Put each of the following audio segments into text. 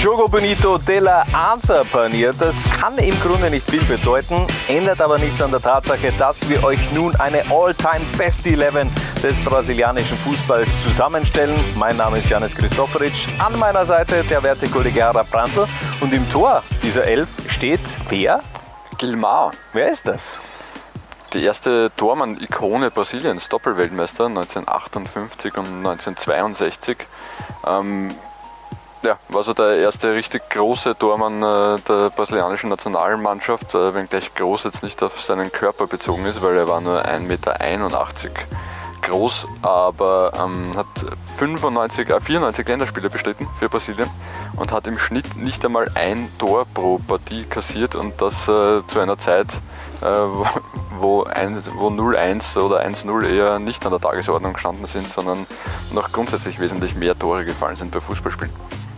Jogo Bonito della Anza paniert. Das kann im Grunde nicht viel bedeuten, ändert aber nichts an der Tatsache, dass wir euch nun eine All-Time Best 11 des brasilianischen Fußballs zusammenstellen. Mein Name ist Janis Christoforic, an meiner Seite der werte Kollege Harald Brandl und im Tor dieser Elf steht wer? Gilmar. Wer ist das? Die erste Tormann-Ikone Brasiliens, Doppelweltmeister 1958 und 1962. Ähm, ja, war so der erste richtig große Tormann äh, der brasilianischen Nationalmannschaft, äh, wenngleich groß jetzt nicht auf seinen Körper bezogen ist, weil er war nur 1,81 Meter groß, aber ähm, hat 95, äh, 94 Länderspiele bestritten für Brasilien und hat im Schnitt nicht einmal ein Tor pro Partie kassiert und das äh, zu einer Zeit, äh, wo, wo 0-1 oder 1-0 eher nicht an der Tagesordnung gestanden sind, sondern noch grundsätzlich wesentlich mehr Tore gefallen sind bei Fußballspielen.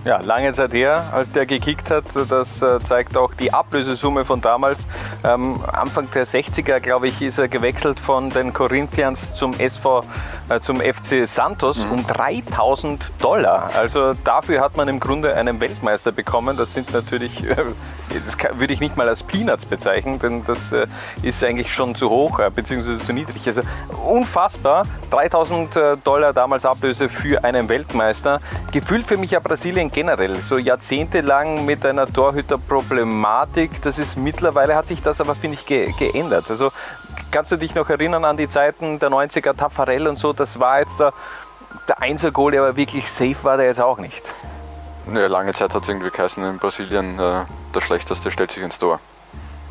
Ja, lange Zeit her, als der gekickt hat. Das äh, zeigt auch die Ablösesumme von damals. Ähm, Anfang der 60er, glaube ich, ist er gewechselt von den Corinthians zum SV, äh, zum FC Santos mhm. um 3000 Dollar. Also dafür hat man im Grunde einen Weltmeister bekommen. Das sind natürlich, äh, das kann, würde ich nicht mal als Peanuts bezeichnen, denn das äh, ist eigentlich schon zu hoch, äh, beziehungsweise zu niedrig. Also unfassbar. 3000 äh, Dollar damals Ablöse für einen Weltmeister. Gefühlt für mich ja Brasilien generell, so jahrzehntelang mit einer Torhüterproblematik. Das ist mittlerweile hat sich das aber, finde ich, ge geändert. Also kannst du dich noch erinnern an die Zeiten der 90er, Tafarel und so, das war jetzt der, der Einser-Goal, der aber wirklich safe war, der jetzt auch nicht. Ja, lange Zeit hat es irgendwie geheißen in Brasilien, äh, der Schlechteste stellt sich ins Tor.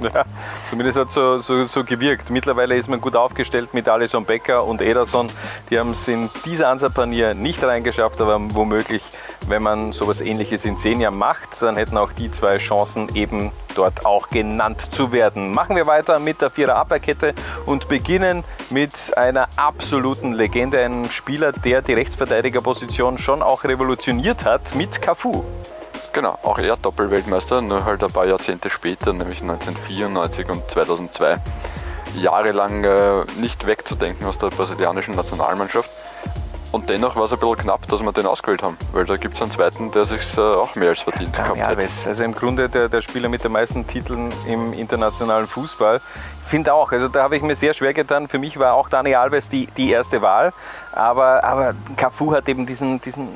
Ja, zumindest hat es so, so, so, gewirkt. Mittlerweile ist man gut aufgestellt mit Alisson Becker und Ederson. Die haben es in dieser Ansapanier nicht reingeschafft, aber womöglich, wenn man sowas ähnliches in zehn Jahren macht, dann hätten auch die zwei Chancen eben dort auch genannt zu werden. Machen wir weiter mit der Vierer Abwehrkette und beginnen mit einer absoluten Legende, einem Spieler, der die Rechtsverteidigerposition schon auch revolutioniert hat, mit Cafu. Genau, auch er Doppelweltmeister, nur halt ein paar Jahrzehnte später, nämlich 1994 und 2002. Jahrelang äh, nicht wegzudenken aus der brasilianischen Nationalmannschaft. Und dennoch war es ein bisschen knapp, dass wir den ausgewählt haben, weil da gibt es einen zweiten, der sich äh, auch mehr als verdient ja, gehabt hätte. Also im Grunde der, der Spieler mit den meisten Titeln im internationalen Fußball. Finde auch, also da habe ich mir sehr schwer getan. Für mich war auch Dani Alves die, die erste Wahl, aber, aber Cafu hat eben diesen, diesen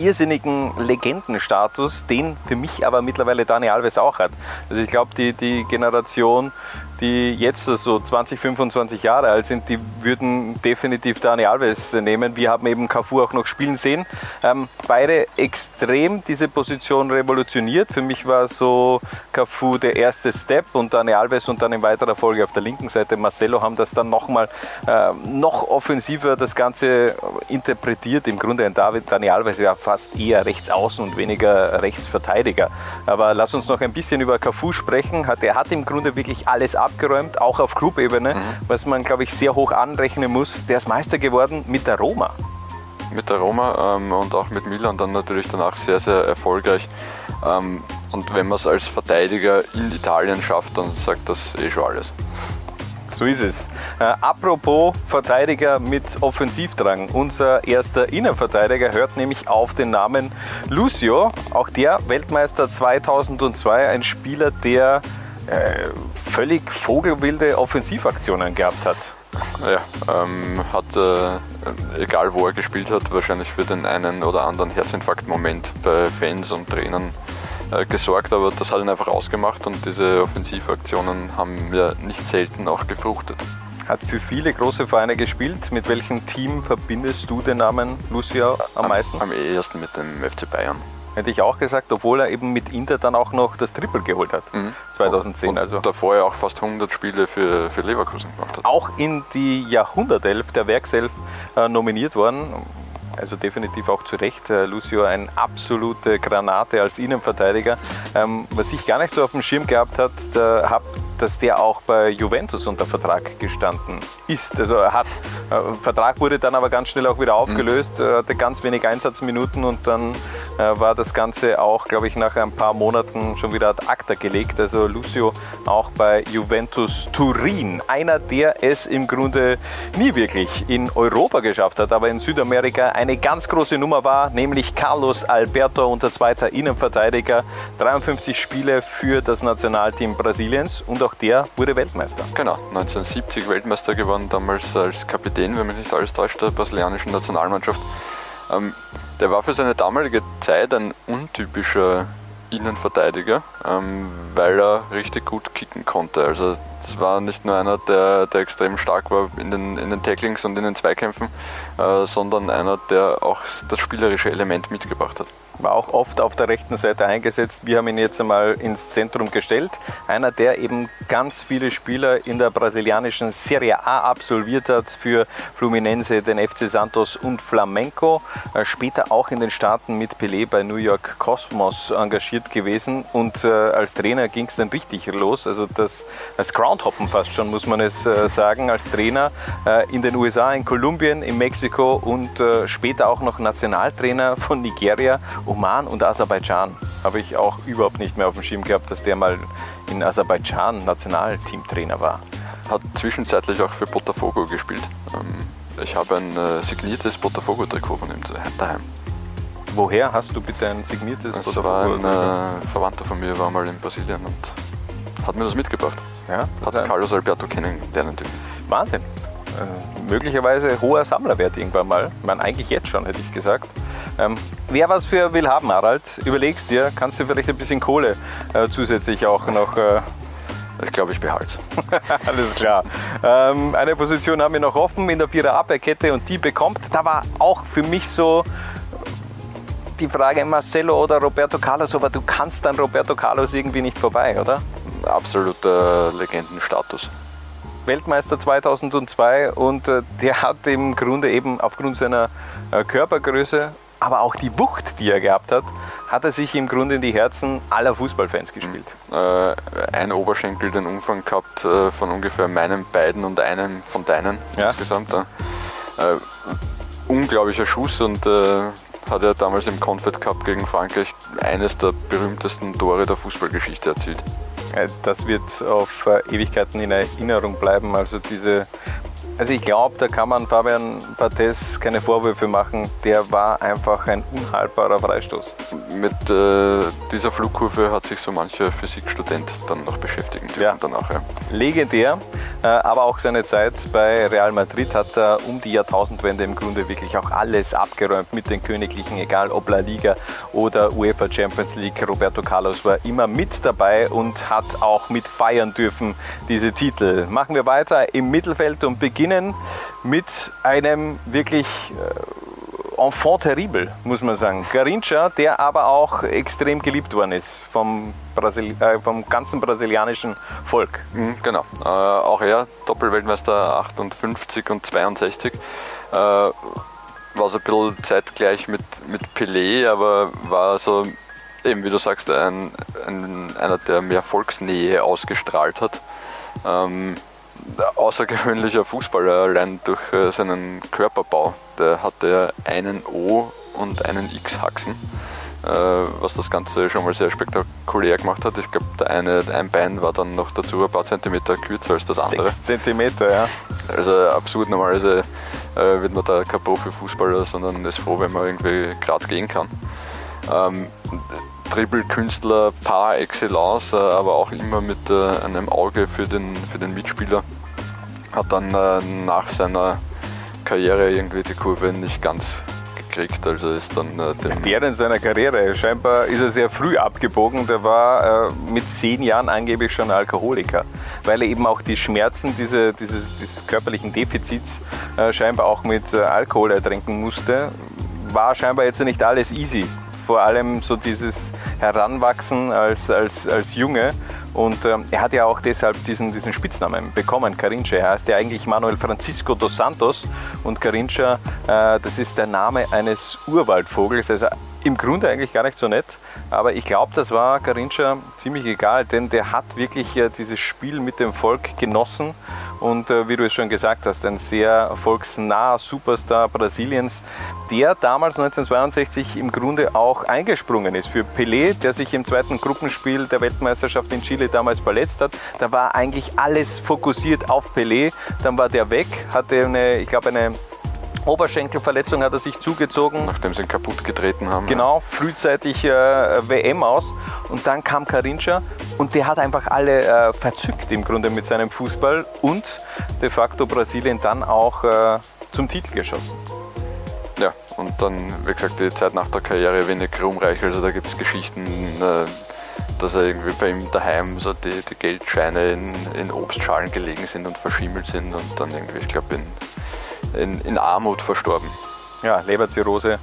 irrsinnigen Legendenstatus, den für mich aber mittlerweile Dani Alves auch hat. Also ich glaube, die, die Generation, die jetzt so 20, 25 Jahre alt sind, die würden definitiv Dani Alves nehmen. Wir haben eben Cafu auch noch spielen sehen. Ähm, beide extrem diese Position revolutioniert. Für mich war so Cafu der erste Step und Dani Alves und dann in weiterer Folge auf der linken Seite Marcelo haben das dann nochmal äh, noch offensiver das Ganze interpretiert. Im Grunde ein David Dani Alves ja fast eher rechts außen und weniger Rechtsverteidiger. Aber lass uns noch ein bisschen über Cafu sprechen. Er hat im Grunde wirklich alles abgeräumt, auch auf Clubebene, mhm. was man, glaube ich, sehr hoch anrechnen muss. Der ist Meister geworden mit der Roma. Mit der Roma ähm, und auch mit Milan dann natürlich danach sehr, sehr erfolgreich. Ähm, und wenn man es als Verteidiger in Italien schafft, dann sagt das eh schon alles. So ist es. Äh, apropos Verteidiger mit Offensivdrang. Unser erster Innenverteidiger hört nämlich auf den Namen Lucio. Auch der Weltmeister 2002, ein Spieler, der äh, völlig vogelwilde Offensivaktionen gehabt hat. Ja, ähm, hat, äh, egal wo er gespielt hat, wahrscheinlich für den einen oder anderen Herzinfarktmoment bei Fans und Trainern äh, gesorgt, aber das hat ihn einfach ausgemacht und diese Offensivaktionen haben ja nicht selten auch gefruchtet. Hat für viele große Vereine gespielt. Mit welchem Team verbindest du den Namen Lucia am, am meisten? Am ehesten mit dem FC Bayern. Hätte ich auch gesagt, obwohl er eben mit Inter dann auch noch das Triple geholt hat, mhm. 2010. Und also davor ja auch fast 100 Spiele für, für Leverkusen gemacht hat. Auch in die Jahrhundertelf der Werkself äh, nominiert worden also definitiv auch zu Recht. Äh, Lucio eine absolute Granate als Innenverteidiger. Ähm, was ich gar nicht so auf dem Schirm gehabt habe, dass der auch bei Juventus unter Vertrag gestanden ist. Also er hat, äh, Vertrag wurde dann aber ganz schnell auch wieder aufgelöst, mhm. hatte ganz wenig Einsatzminuten und dann äh, war das Ganze auch, glaube ich, nach ein paar Monaten schon wieder ad acta gelegt. Also Lucio auch bei Juventus Turin. Einer, der es im Grunde nie wirklich in Europa geschafft hat, aber in Südamerika eine ganz große Nummer war, nämlich Carlos Alberto, unser zweiter Innenverteidiger. 53 Spiele für das Nationalteam Brasiliens und auch der wurde Weltmeister. Genau, 1970 Weltmeister geworden, damals als Kapitän, wenn mich nicht alles täuscht, der brasilianischen Nationalmannschaft. Ähm, der war für seine damalige Zeit ein untypischer Innenverteidiger, ähm, weil er richtig gut kicken konnte. Also das war nicht nur einer, der, der extrem stark war in den, in den Tacklings und in den Zweikämpfen, äh, sondern einer, der auch das spielerische Element mitgebracht hat war auch oft auf der rechten Seite eingesetzt. Wir haben ihn jetzt einmal ins Zentrum gestellt. Einer, der eben ganz viele Spieler in der brasilianischen Serie A absolviert hat für Fluminense, den FC Santos und Flamenco. Äh, später auch in den Staaten mit Pelé bei New York Cosmos engagiert gewesen. Und äh, als Trainer ging es dann richtig los. Also das, das Groundhoppen fast schon, muss man es äh, sagen, als Trainer in den USA, in Kolumbien, in Mexiko und später auch noch Nationaltrainer von Nigeria Oman und Aserbaidschan habe ich auch überhaupt nicht mehr auf dem Schirm gehabt, dass der mal in Aserbaidschan Nationalteamtrainer war. Hat zwischenzeitlich auch für Botafogo gespielt. Ähm, ich habe ein äh, signiertes Botafogo-Trikot von ihm daheim. Woher hast du bitte ein signiertes das Botafogo? Das war ein äh, Verwandter von mir, war mal in Brasilien und hat mir das mitgebracht. Ja, das hat Carlos Alberto kennengelernt. Wahnsinn. Äh, möglicherweise hoher Sammlerwert irgendwann mal. Ich meine, eigentlich jetzt schon, hätte ich gesagt. Ähm, wer was für will haben, Harald, überlegst dir, kannst du vielleicht ein bisschen Kohle äh, zusätzlich auch noch. Äh ich glaube, ich behalte Alles klar. Ähm, eine Position haben wir noch offen in der Vierer Abwehrkette und die bekommt. Da war auch für mich so die Frage Marcelo oder Roberto Carlos, aber du kannst dann Roberto Carlos irgendwie nicht vorbei, oder? Absoluter Legendenstatus. Weltmeister 2002 und äh, der hat im Grunde eben aufgrund seiner äh, Körpergröße aber auch die Wucht, die er gehabt hat, hat er sich im Grunde in die Herzen aller Fußballfans gespielt. Äh, ein Oberschenkel den Umfang gehabt von ungefähr meinen beiden und einem von deinen ja. insgesamt. Unglaublicher Schuss und hat er damals im Confed Cup gegen Frankreich eines der berühmtesten Tore der Fußballgeschichte erzielt. Äh, das wird auf äh, Ewigkeiten in Erinnerung bleiben. Also diese also ich glaube, da kann man Fabian Barthez keine Vorwürfe machen. Der war einfach ein unhaltbarer Freistoß. Mit äh, dieser Flugkurve hat sich so mancher Physikstudent dann noch beschäftigen dürfen ja. danach. Ja. Legendär, äh, aber auch seine Zeit bei Real Madrid hat er um die Jahrtausendwende im Grunde wirklich auch alles abgeräumt mit den Königlichen, egal ob La Liga oder UEFA Champions League. Roberto Carlos war immer mit dabei und hat auch mit feiern dürfen diese Titel. Machen wir weiter im Mittelfeld und beginnen beginnen mit einem wirklich äh, Enfant terrible, muss man sagen. Garincha, der aber auch extrem geliebt worden ist vom, Brasil äh, vom ganzen brasilianischen Volk. Mhm, genau, äh, auch er, Doppelweltmeister 58 und 62. Äh, war so ein bisschen zeitgleich mit, mit Pelé, aber war so, eben wie du sagst, ein, ein einer, der mehr Volksnähe ausgestrahlt hat. Ähm, außergewöhnlicher Fußballer, allein durch äh, seinen Körperbau. Der hatte einen O und einen X-Haxen, äh, was das Ganze schon mal sehr spektakulär gemacht hat. Ich glaube, ein Bein war dann noch dazu ein paar Zentimeter kürzer als das andere. Sechs Zentimeter, ja. Also absurd, normalerweise äh, wird man da kein Profifußballer, sondern ist froh, wenn man irgendwie gerade gehen kann. Dribbelkünstler par excellence, aber auch immer mit einem Auge für den, für den Mitspieler hat dann äh, nach seiner Karriere irgendwie die Kurve nicht ganz gekriegt. Also ist dann äh, Während seiner Karriere, scheinbar ist er sehr früh abgebogen. Der war äh, mit zehn Jahren angeblich schon Alkoholiker, weil er eben auch die Schmerzen diese, dieses, dieses körperlichen Defizits äh, scheinbar auch mit äh, Alkohol ertränken musste. War scheinbar jetzt nicht alles easy. Vor allem so dieses Heranwachsen als, als, als Junge und ähm, er hat ja auch deshalb diesen, diesen Spitznamen bekommen, Carincha. Er heißt ja eigentlich Manuel Francisco dos Santos. Und Carincha, äh, das ist der Name eines Urwaldvogels, also im Grunde eigentlich gar nicht so nett, aber ich glaube, das war Garincha ziemlich egal, denn der hat wirklich äh, dieses Spiel mit dem Volk genossen. Und äh, wie du es schon gesagt hast, ein sehr volksnaher Superstar Brasiliens, der damals 1962 im Grunde auch eingesprungen ist. Für Pelé, der sich im zweiten Gruppenspiel der Weltmeisterschaft in Chile damals verletzt hat. Da war eigentlich alles fokussiert auf Pelé, dann war der weg, hatte eine, ich glaube, eine Oberschenkelverletzung hat er sich zugezogen. Nachdem sie ihn kaputt getreten haben. Genau, frühzeitig äh, WM aus. Und dann kam Karincha und der hat einfach alle äh, verzückt im Grunde mit seinem Fußball und de facto Brasilien dann auch äh, zum Titel geschossen. Ja, und dann, wie gesagt, die Zeit nach der Karriere wenig ruhmreich. Also da gibt es Geschichten, äh, dass er irgendwie bei ihm daheim so die, die Geldscheine in, in Obstschalen gelegen sind und verschimmelt sind und dann irgendwie, ich glaube, in in, in Armut verstorben. Ja, Leberzirrhose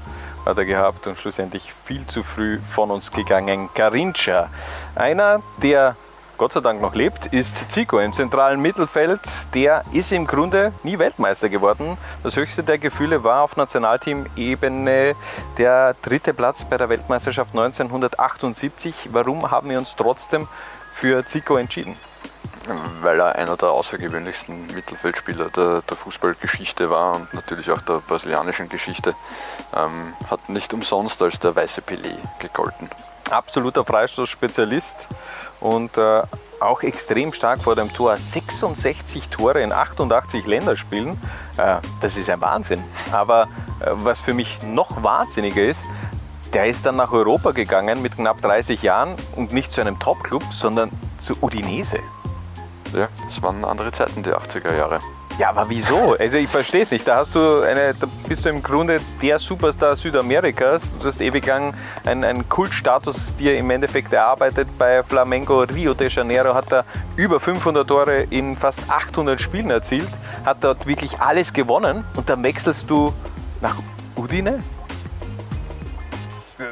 hat er gehabt und schlussendlich viel zu früh von uns gegangen. Garincha, einer, der Gott sei Dank noch lebt, ist Zico im zentralen Mittelfeld. Der ist im Grunde nie Weltmeister geworden. Das höchste der Gefühle war auf Nationalteam-Ebene der dritte Platz bei der Weltmeisterschaft 1978. Warum haben wir uns trotzdem für Zico entschieden? weil er einer der außergewöhnlichsten Mittelfeldspieler der, der Fußballgeschichte war und natürlich auch der brasilianischen Geschichte. Ähm, hat nicht umsonst als der weiße Pelé gegolten. Absoluter Freistoßspezialist und äh, auch extrem stark vor dem Tor. 66 Tore in 88 Länderspielen, äh, das ist ein Wahnsinn. Aber äh, was für mich noch wahnsinniger ist, der ist dann nach Europa gegangen mit knapp 30 Jahren und nicht zu einem Top-Club, sondern zu Udinese. Ja, das waren andere Zeiten, die 80er Jahre. Ja, aber wieso? Also ich verstehe es nicht. Da hast du eine, da bist du im Grunde der Superstar Südamerikas. Du hast ewig lang einen, einen Kultstatus dir im Endeffekt erarbeitet bei Flamengo Rio de Janeiro. Hat er über 500 Tore in fast 800 Spielen erzielt. Hat dort wirklich alles gewonnen und dann wechselst du nach Udine?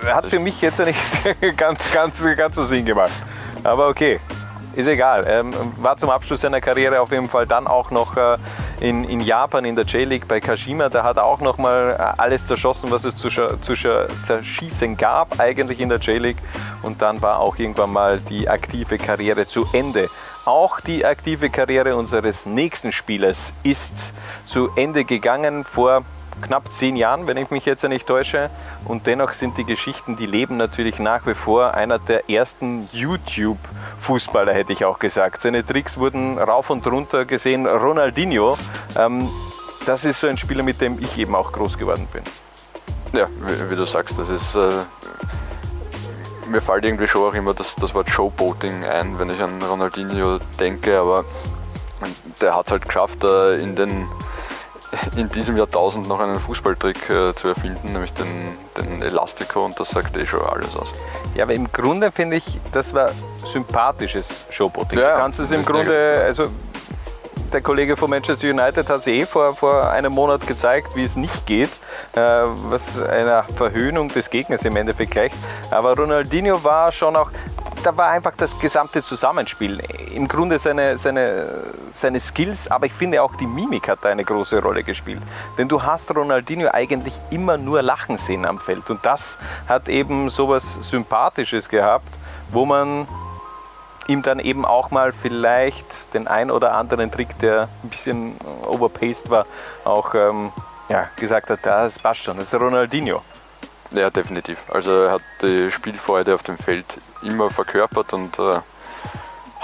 Hat für mich jetzt nicht ganz, ganz, ganz so Sinn gemacht. Aber okay, ist egal. Ähm, war zum Abschluss seiner Karriere auf jeden Fall dann auch noch äh, in, in Japan in der J-League bei Kashima. Da hat er auch noch mal äh, alles zerschossen, was es zu, zu zerschießen gab, eigentlich in der J-League. Und dann war auch irgendwann mal die aktive Karriere zu Ende. Auch die aktive Karriere unseres nächsten Spielers ist zu Ende gegangen vor knapp zehn Jahren, wenn ich mich jetzt nicht täusche. Und dennoch sind die Geschichten, die leben natürlich nach wie vor. Einer der ersten YouTube-Fußballer, hätte ich auch gesagt. Seine Tricks wurden rauf und runter gesehen. Ronaldinho, ähm, das ist so ein Spieler, mit dem ich eben auch groß geworden bin. Ja, wie, wie du sagst, das ist. Äh, mir fällt irgendwie schon auch immer das, das Wort Showboating ein, wenn ich an Ronaldinho denke, aber der hat es halt geschafft, äh, in den in diesem Jahrtausend noch einen Fußballtrick äh, zu erfinden, nämlich den, den Elastico und das sagt eh schon alles aus. Ja, aber im Grunde finde ich, das war sympathisches Showboating. Ja, du kannst es im Grunde, also der Kollege von Manchester United hat es eh vor, vor einem Monat gezeigt, wie es nicht geht, äh, was einer Verhöhnung des Gegners im Endeffekt gleicht. Aber Ronaldinho war schon auch, da war einfach das gesamte Zusammenspiel. Im Grunde seine, seine, seine Skills, aber ich finde auch die Mimik hat da eine große Rolle gespielt. Denn du hast Ronaldinho eigentlich immer nur lachen sehen am Feld. Und das hat eben sowas Sympathisches gehabt, wo man ihm dann eben auch mal vielleicht den ein oder anderen Trick, der ein bisschen overpaced war, auch ähm, ja, gesagt hat, das passt schon, das ist Ronaldinho. Ja, definitiv. Also er hat die Spielfreude auf dem Feld immer verkörpert und äh,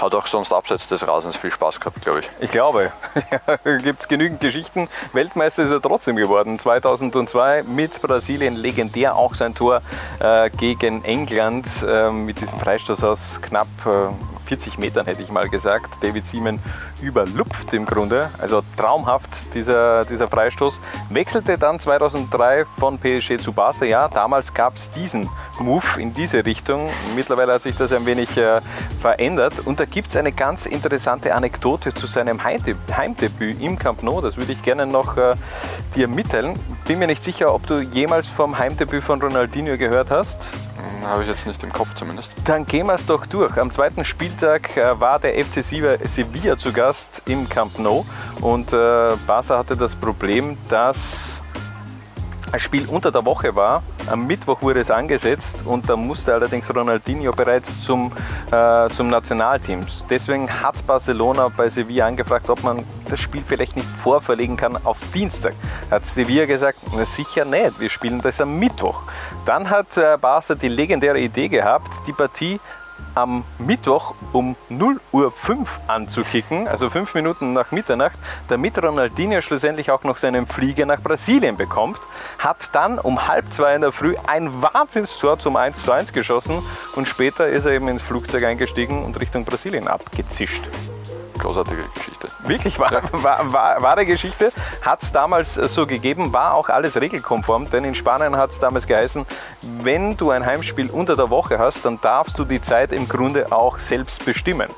hat auch sonst abseits des Rasens viel Spaß gehabt, glaube ich. Ich glaube. Ja, Gibt es genügend Geschichten. Weltmeister ist er trotzdem geworden. 2002 mit Brasilien legendär auch sein Tor äh, gegen England äh, mit diesem Freistoß aus knapp äh, 40 Metern, hätte ich mal gesagt. David Seaman überlupft im Grunde. Also traumhaft dieser, dieser Freistoß. Wechselte dann 2003 von PSG zu Barca. Ja, damals gab es diesen Move in diese Richtung. Mittlerweile hat sich das ein wenig äh, verändert. Und da gibt es eine ganz interessante Anekdote zu seinem Heimdebüt im Camp Nou. Das würde ich gerne noch äh, dir mitteilen. Bin mir nicht sicher, ob du jemals vom Heimdebüt von Ronaldinho gehört hast. Habe ich jetzt nicht im Kopf zumindest. Dann gehen wir es doch durch. Am zweiten Spieltag äh, war der FC Sevilla zu Gast im Camp Nou und äh, Barca hatte das Problem, dass ein Spiel unter der Woche war Am Mittwoch wurde es angesetzt und da musste allerdings Ronaldinho bereits zum, äh, zum Nationalteam. Deswegen hat Barcelona bei Sevilla angefragt, ob man das Spiel vielleicht nicht vorverlegen kann auf Dienstag. Hat Sevilla gesagt, na sicher nicht, wir spielen das am Mittwoch. Dann hat äh, Barca die legendäre Idee gehabt, die Partie am Mittwoch um 0 Uhr 5 anzukicken, also fünf Minuten nach Mitternacht, damit Ronaldinho schlussendlich auch noch seinen Flieger nach Brasilien bekommt, hat dann um halb zwei in der Früh ein Wahnsinnstor zum 1 zu 1 geschossen und später ist er eben ins Flugzeug eingestiegen und Richtung Brasilien abgezischt großartige Geschichte. Wirklich wahr, ja. wahr, wahr, wahre Geschichte. Hat es damals so gegeben, war auch alles regelkonform, denn in Spanien hat es damals geheißen, wenn du ein Heimspiel unter der Woche hast, dann darfst du die Zeit im Grunde auch selbst bestimmen.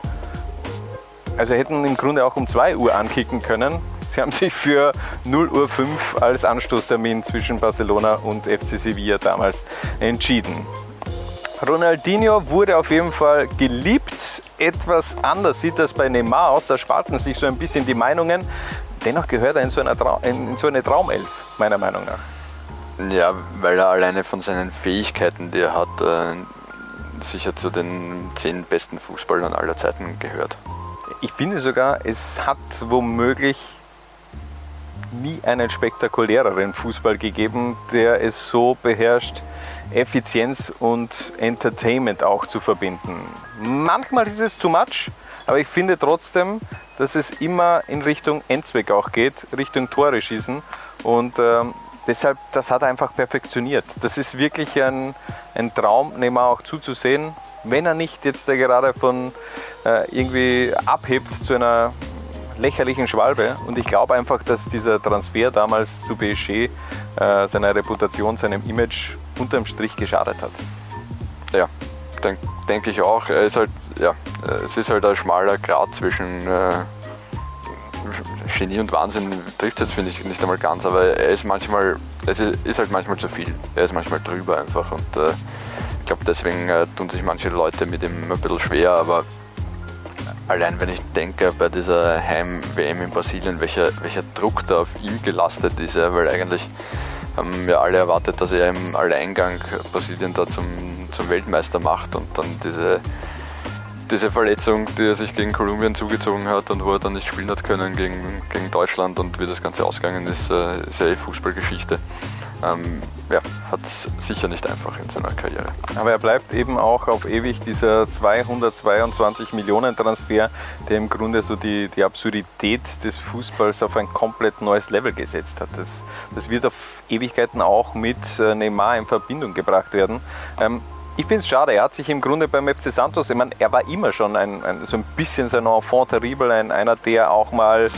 Also hätten im Grunde auch um 2 Uhr ankicken können. Sie haben sich für 0 Uhr 5 als Anstoßtermin zwischen Barcelona und FC Sevilla damals entschieden. Ronaldinho wurde auf jeden Fall geliebt. Etwas anders sieht das bei Neymar aus. Da spalten sich so ein bisschen die Meinungen. Dennoch gehört er in so, in so eine Traumelf, meiner Meinung nach. Ja, weil er alleine von seinen Fähigkeiten, die er hat, äh, sicher zu den zehn besten Fußballern aller Zeiten gehört. Ich finde sogar, es hat womöglich nie einen spektakuläreren Fußball gegeben, der es so beherrscht, Effizienz und Entertainment auch zu verbinden. Manchmal ist es too much, aber ich finde trotzdem, dass es immer in Richtung Endzweck auch geht, Richtung Tore schießen und ähm, deshalb, das hat er einfach perfektioniert. Das ist wirklich ein, ein Traum, Neymar auch zuzusehen, wenn er nicht jetzt gerade von äh, irgendwie abhebt zu einer lächerlichen Schwalbe. Und ich glaube einfach, dass dieser Transfer damals zu PSG äh, seiner Reputation, seinem Image unterm Strich geschadet hat. Ja, denke denk ich auch. Er ist halt, ja, es ist halt ein schmaler Grad zwischen äh, Genie und Wahnsinn trifft jetzt, finde ich, nicht einmal ganz, aber er ist manchmal, es ist halt manchmal zu viel. Er ist manchmal drüber einfach und äh, ich glaube, deswegen äh, tun sich manche Leute mit ihm ein bisschen schwer, aber allein wenn ich denke bei dieser Heim-WM in Brasilien, welcher, welcher Druck da auf ihm gelastet ist, ja, weil eigentlich haben wir alle erwartet, dass er im Alleingang Brasilien da zum, zum Weltmeister macht und dann diese, diese Verletzung, die er sich gegen Kolumbien zugezogen hat und wo er dann nicht spielen hat können gegen, gegen Deutschland und wie das Ganze ausgegangen ist, äh, ist ja eh Fußballgeschichte. Ähm, ja, hat es sicher nicht einfach in seiner Karriere. Aber er bleibt eben auch auf ewig dieser 222 Millionen Transfer, der im Grunde so die, die Absurdität des Fußballs auf ein komplett neues Level gesetzt hat. Das, das wird auf Ewigkeiten auch mit äh, Neymar in Verbindung gebracht werden. Ähm, ich finde es schade, er hat sich im Grunde beim FC Santos, ich meine, er war immer schon ein, ein, so ein bisschen sein Enfant terrible, ein, einer, der auch mal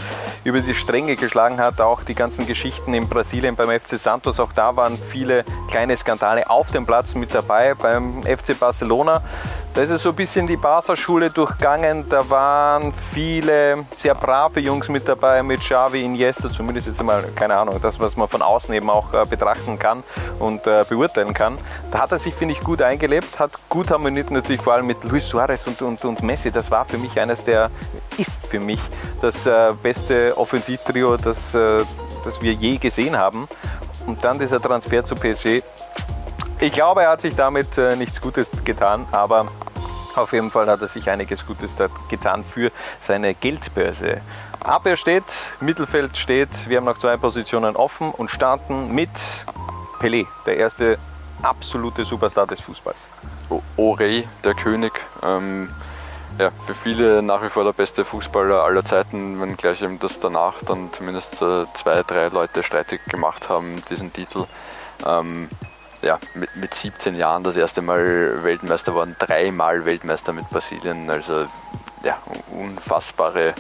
über die Stränge geschlagen hat, auch die ganzen Geschichten in Brasilien beim FC Santos, auch da waren viele kleine Skandale auf dem Platz mit dabei, beim FC Barcelona. Da ist es so ein bisschen die Barca-Schule durchgangen, da waren viele sehr brave Jungs mit dabei, mit Xavi, Iniesta, zumindest jetzt einmal, keine Ahnung, das, was man von außen eben auch äh, betrachten kann und äh, beurteilen kann. Da hat er sich, finde ich, gut eingestellt gelebt, hat gut harmoniert natürlich vor allem mit Luis Suarez und, und, und Messi. Das war für mich eines der, ist für mich das äh, beste Offensivtrio, das, das wir je gesehen haben. Und dann dieser Transfer zu PSG. Ich glaube, er hat sich damit nichts Gutes getan, aber auf jeden Fall hat er sich einiges Gutes getan für seine Geldbörse. Abwehr steht, Mittelfeld steht, wir haben noch zwei Positionen offen und starten mit Pelé, der erste absolute Superstar des Fußballs. Orey, der König. Ähm, ja, für viele nach wie vor der beste Fußballer aller Zeiten, wenngleich eben das danach dann zumindest äh, zwei, drei Leute streitig gemacht haben, diesen Titel. Ähm, ja, mit, mit 17 Jahren das erste Mal Weltmeister worden, dreimal Weltmeister mit Brasilien, also ja, unfassbare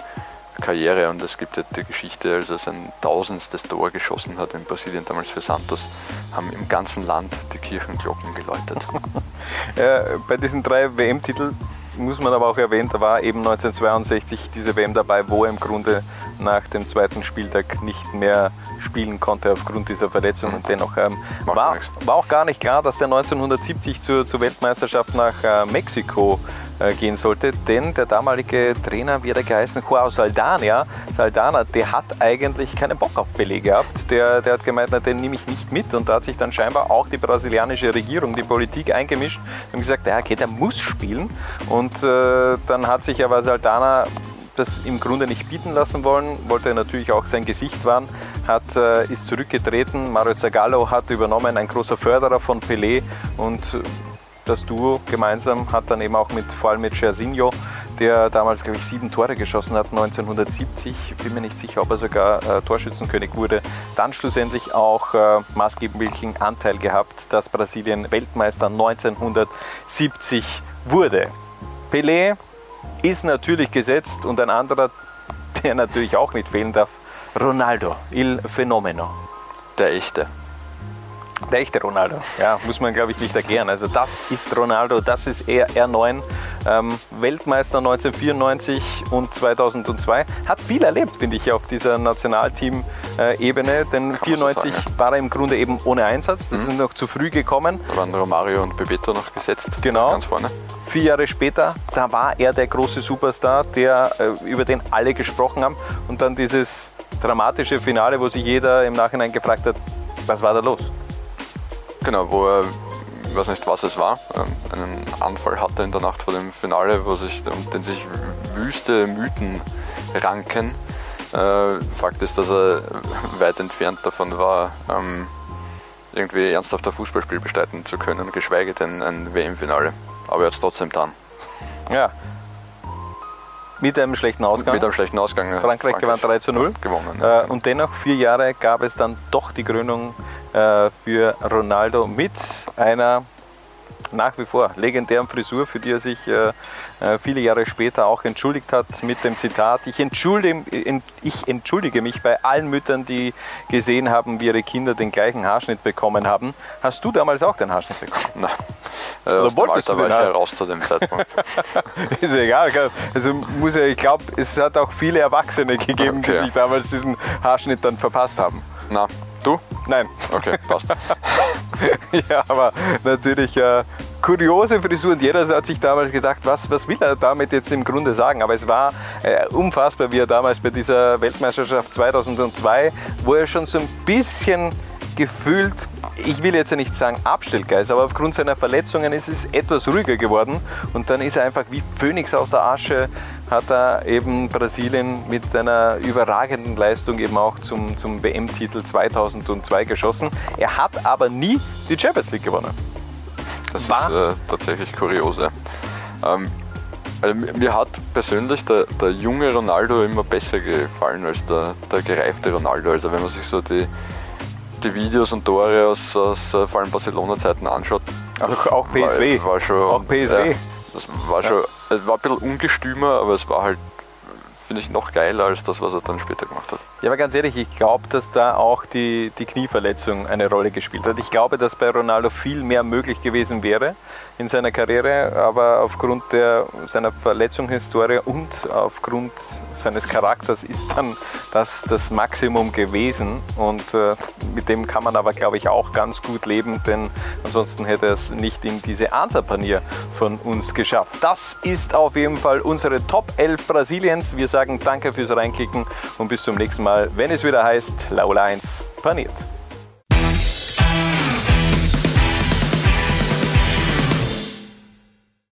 Karriere und es gibt ja die Geschichte, als er sein tausendstes Tor geschossen hat in Brasilien, damals für Santos, haben im ganzen Land die Kirchenglocken geläutet. ja, bei diesen drei WM-Titeln muss man aber auch erwähnen, da war eben 1962 diese WM dabei, wo er im Grunde nach dem zweiten Spieltag nicht mehr spielen konnte aufgrund dieser Verletzung und dennoch ähm, war, war, auch gar nicht klar, dass der 1970 zur, zur Weltmeisterschaft nach äh, Mexiko äh, gehen sollte, denn der damalige Trainer, wie er geheißen, Joao Saldana, Saldana, der hat eigentlich keinen Bock auf Pelé gehabt. Der, der hat gemeint, na, den nehme ich nicht mit und da hat sich dann scheinbar auch die brasilianische Regierung, die Politik eingemischt und gesagt, ja, okay, der muss spielen. Und äh, dann hat sich aber Saldana das im Grunde nicht bieten lassen wollen, wollte natürlich auch sein Gesicht wahren, hat, äh, ist zurückgetreten. Mario Zagallo hat übernommen, ein großer Förderer von Pelé. Und das Duo gemeinsam hat dann eben auch mit, vor allem mit Jairzinho, der damals, glaube ich, sieben Tore geschossen hat, 1970, bin mir nicht sicher, ob er sogar äh, Torschützenkönig wurde, dann schlussendlich auch äh, maßgeblichen Anteil gehabt, dass Brasilien Weltmeister 1970 wurde. Pelé ist natürlich gesetzt und ein anderer, der natürlich auch nicht fehlen darf, Ronaldo, il fenomeno. Der echte. Der echte Ronaldo, ja, muss man glaube ich nicht erklären. Also das ist Ronaldo, das ist er, R9, ähm, Weltmeister 1994 und 2002. Hat viel erlebt, finde ich, auf dieser Nationalteam-Ebene, denn Kann 94 so sagen, ja. war er im Grunde eben ohne Einsatz. Das mhm. ist noch zu früh gekommen. Da waren Romario und Bebeto noch gesetzt. Genau. Ganz vorne. Vier Jahre später, da war er der große Superstar, der, äh, über den alle gesprochen haben. Und dann dieses dramatische Finale, wo sich jeder im Nachhinein gefragt hat, was war da los? Genau, wo er, ich weiß nicht was es war, ähm, einen Anfall hatte in der Nacht vor dem Finale, wo sich, um den sich wüste Mythen ranken. Äh, Fakt ist, dass er weit entfernt davon war, ähm, irgendwie ernsthaft ein Fußballspiel bestreiten zu können, geschweige denn ein WM-Finale. Aber er hat es trotzdem getan. Ja. Mit einem schlechten Ausgang. Mit einem schlechten Ausgang. Frankreich, Frankreich gewann 3 zu 0. Gewonnen. Ja. Äh, und dennoch, vier Jahre gab es dann doch die Krönung äh, für Ronaldo mit einer nach wie vor legendären Frisur, für die er sich äh, äh, viele Jahre später auch entschuldigt hat mit dem Zitat, ich entschuldige, ich entschuldige mich bei allen Müttern, die gesehen haben, wie ihre Kinder den gleichen Haarschnitt bekommen haben. Hast du damals auch den Haarschnitt bekommen? Nein. Oder aus wolltest dem Alter war ich heraus zu dem Zeitpunkt. ist egal. Also muss ja, ich glaube, es hat auch viele Erwachsene gegeben, okay. die sich damals diesen Haarschnitt dann verpasst haben. Na, du? Nein. Okay, passt. ja, aber natürlich äh, kuriose Frisur und jeder hat sich damals gedacht, was, was will er damit jetzt im Grunde sagen? Aber es war äh, unfassbar, wie er damals bei dieser Weltmeisterschaft 2002, wo er schon so ein bisschen gefühlt, ich will jetzt ja nicht sagen Abstellgeist, aber aufgrund seiner Verletzungen ist es etwas ruhiger geworden und dann ist er einfach wie Phönix aus der Asche, hat er eben Brasilien mit einer überragenden Leistung eben auch zum, zum WM-Titel 2002 geschossen. Er hat aber nie die Champions League gewonnen. Das War? ist äh, tatsächlich kuriose. Ähm, also mir hat persönlich der, der, junge Ronaldo immer besser gefallen als der, der gereifte Ronaldo. Also wenn man sich so die, die Videos und Tore aus, aus äh, vor allem Barcelona-Zeiten anschaut. Also auch PSW. War, war schon, auch PSW. Ja, das war schon, ja. war ein bisschen ungestümer, aber es war halt finde ich noch geiler als das, was er dann später gemacht hat. Ja, aber ganz ehrlich, ich glaube, dass da auch die, die Knieverletzung eine Rolle gespielt hat. Ich glaube, dass bei Ronaldo viel mehr möglich gewesen wäre in seiner Karriere, aber aufgrund der, seiner Verletzungshistorie und aufgrund seines Charakters ist dann das das Maximum gewesen und äh, mit dem kann man aber, glaube ich, auch ganz gut leben, denn ansonsten hätte er es nicht in diese Ansapanier von uns geschafft. Das ist auf jeden Fall unsere Top 11 Brasiliens. Wir sagen danke fürs Reinklicken und bis zum nächsten Mal, wenn es wieder heißt Laula 1 paniert.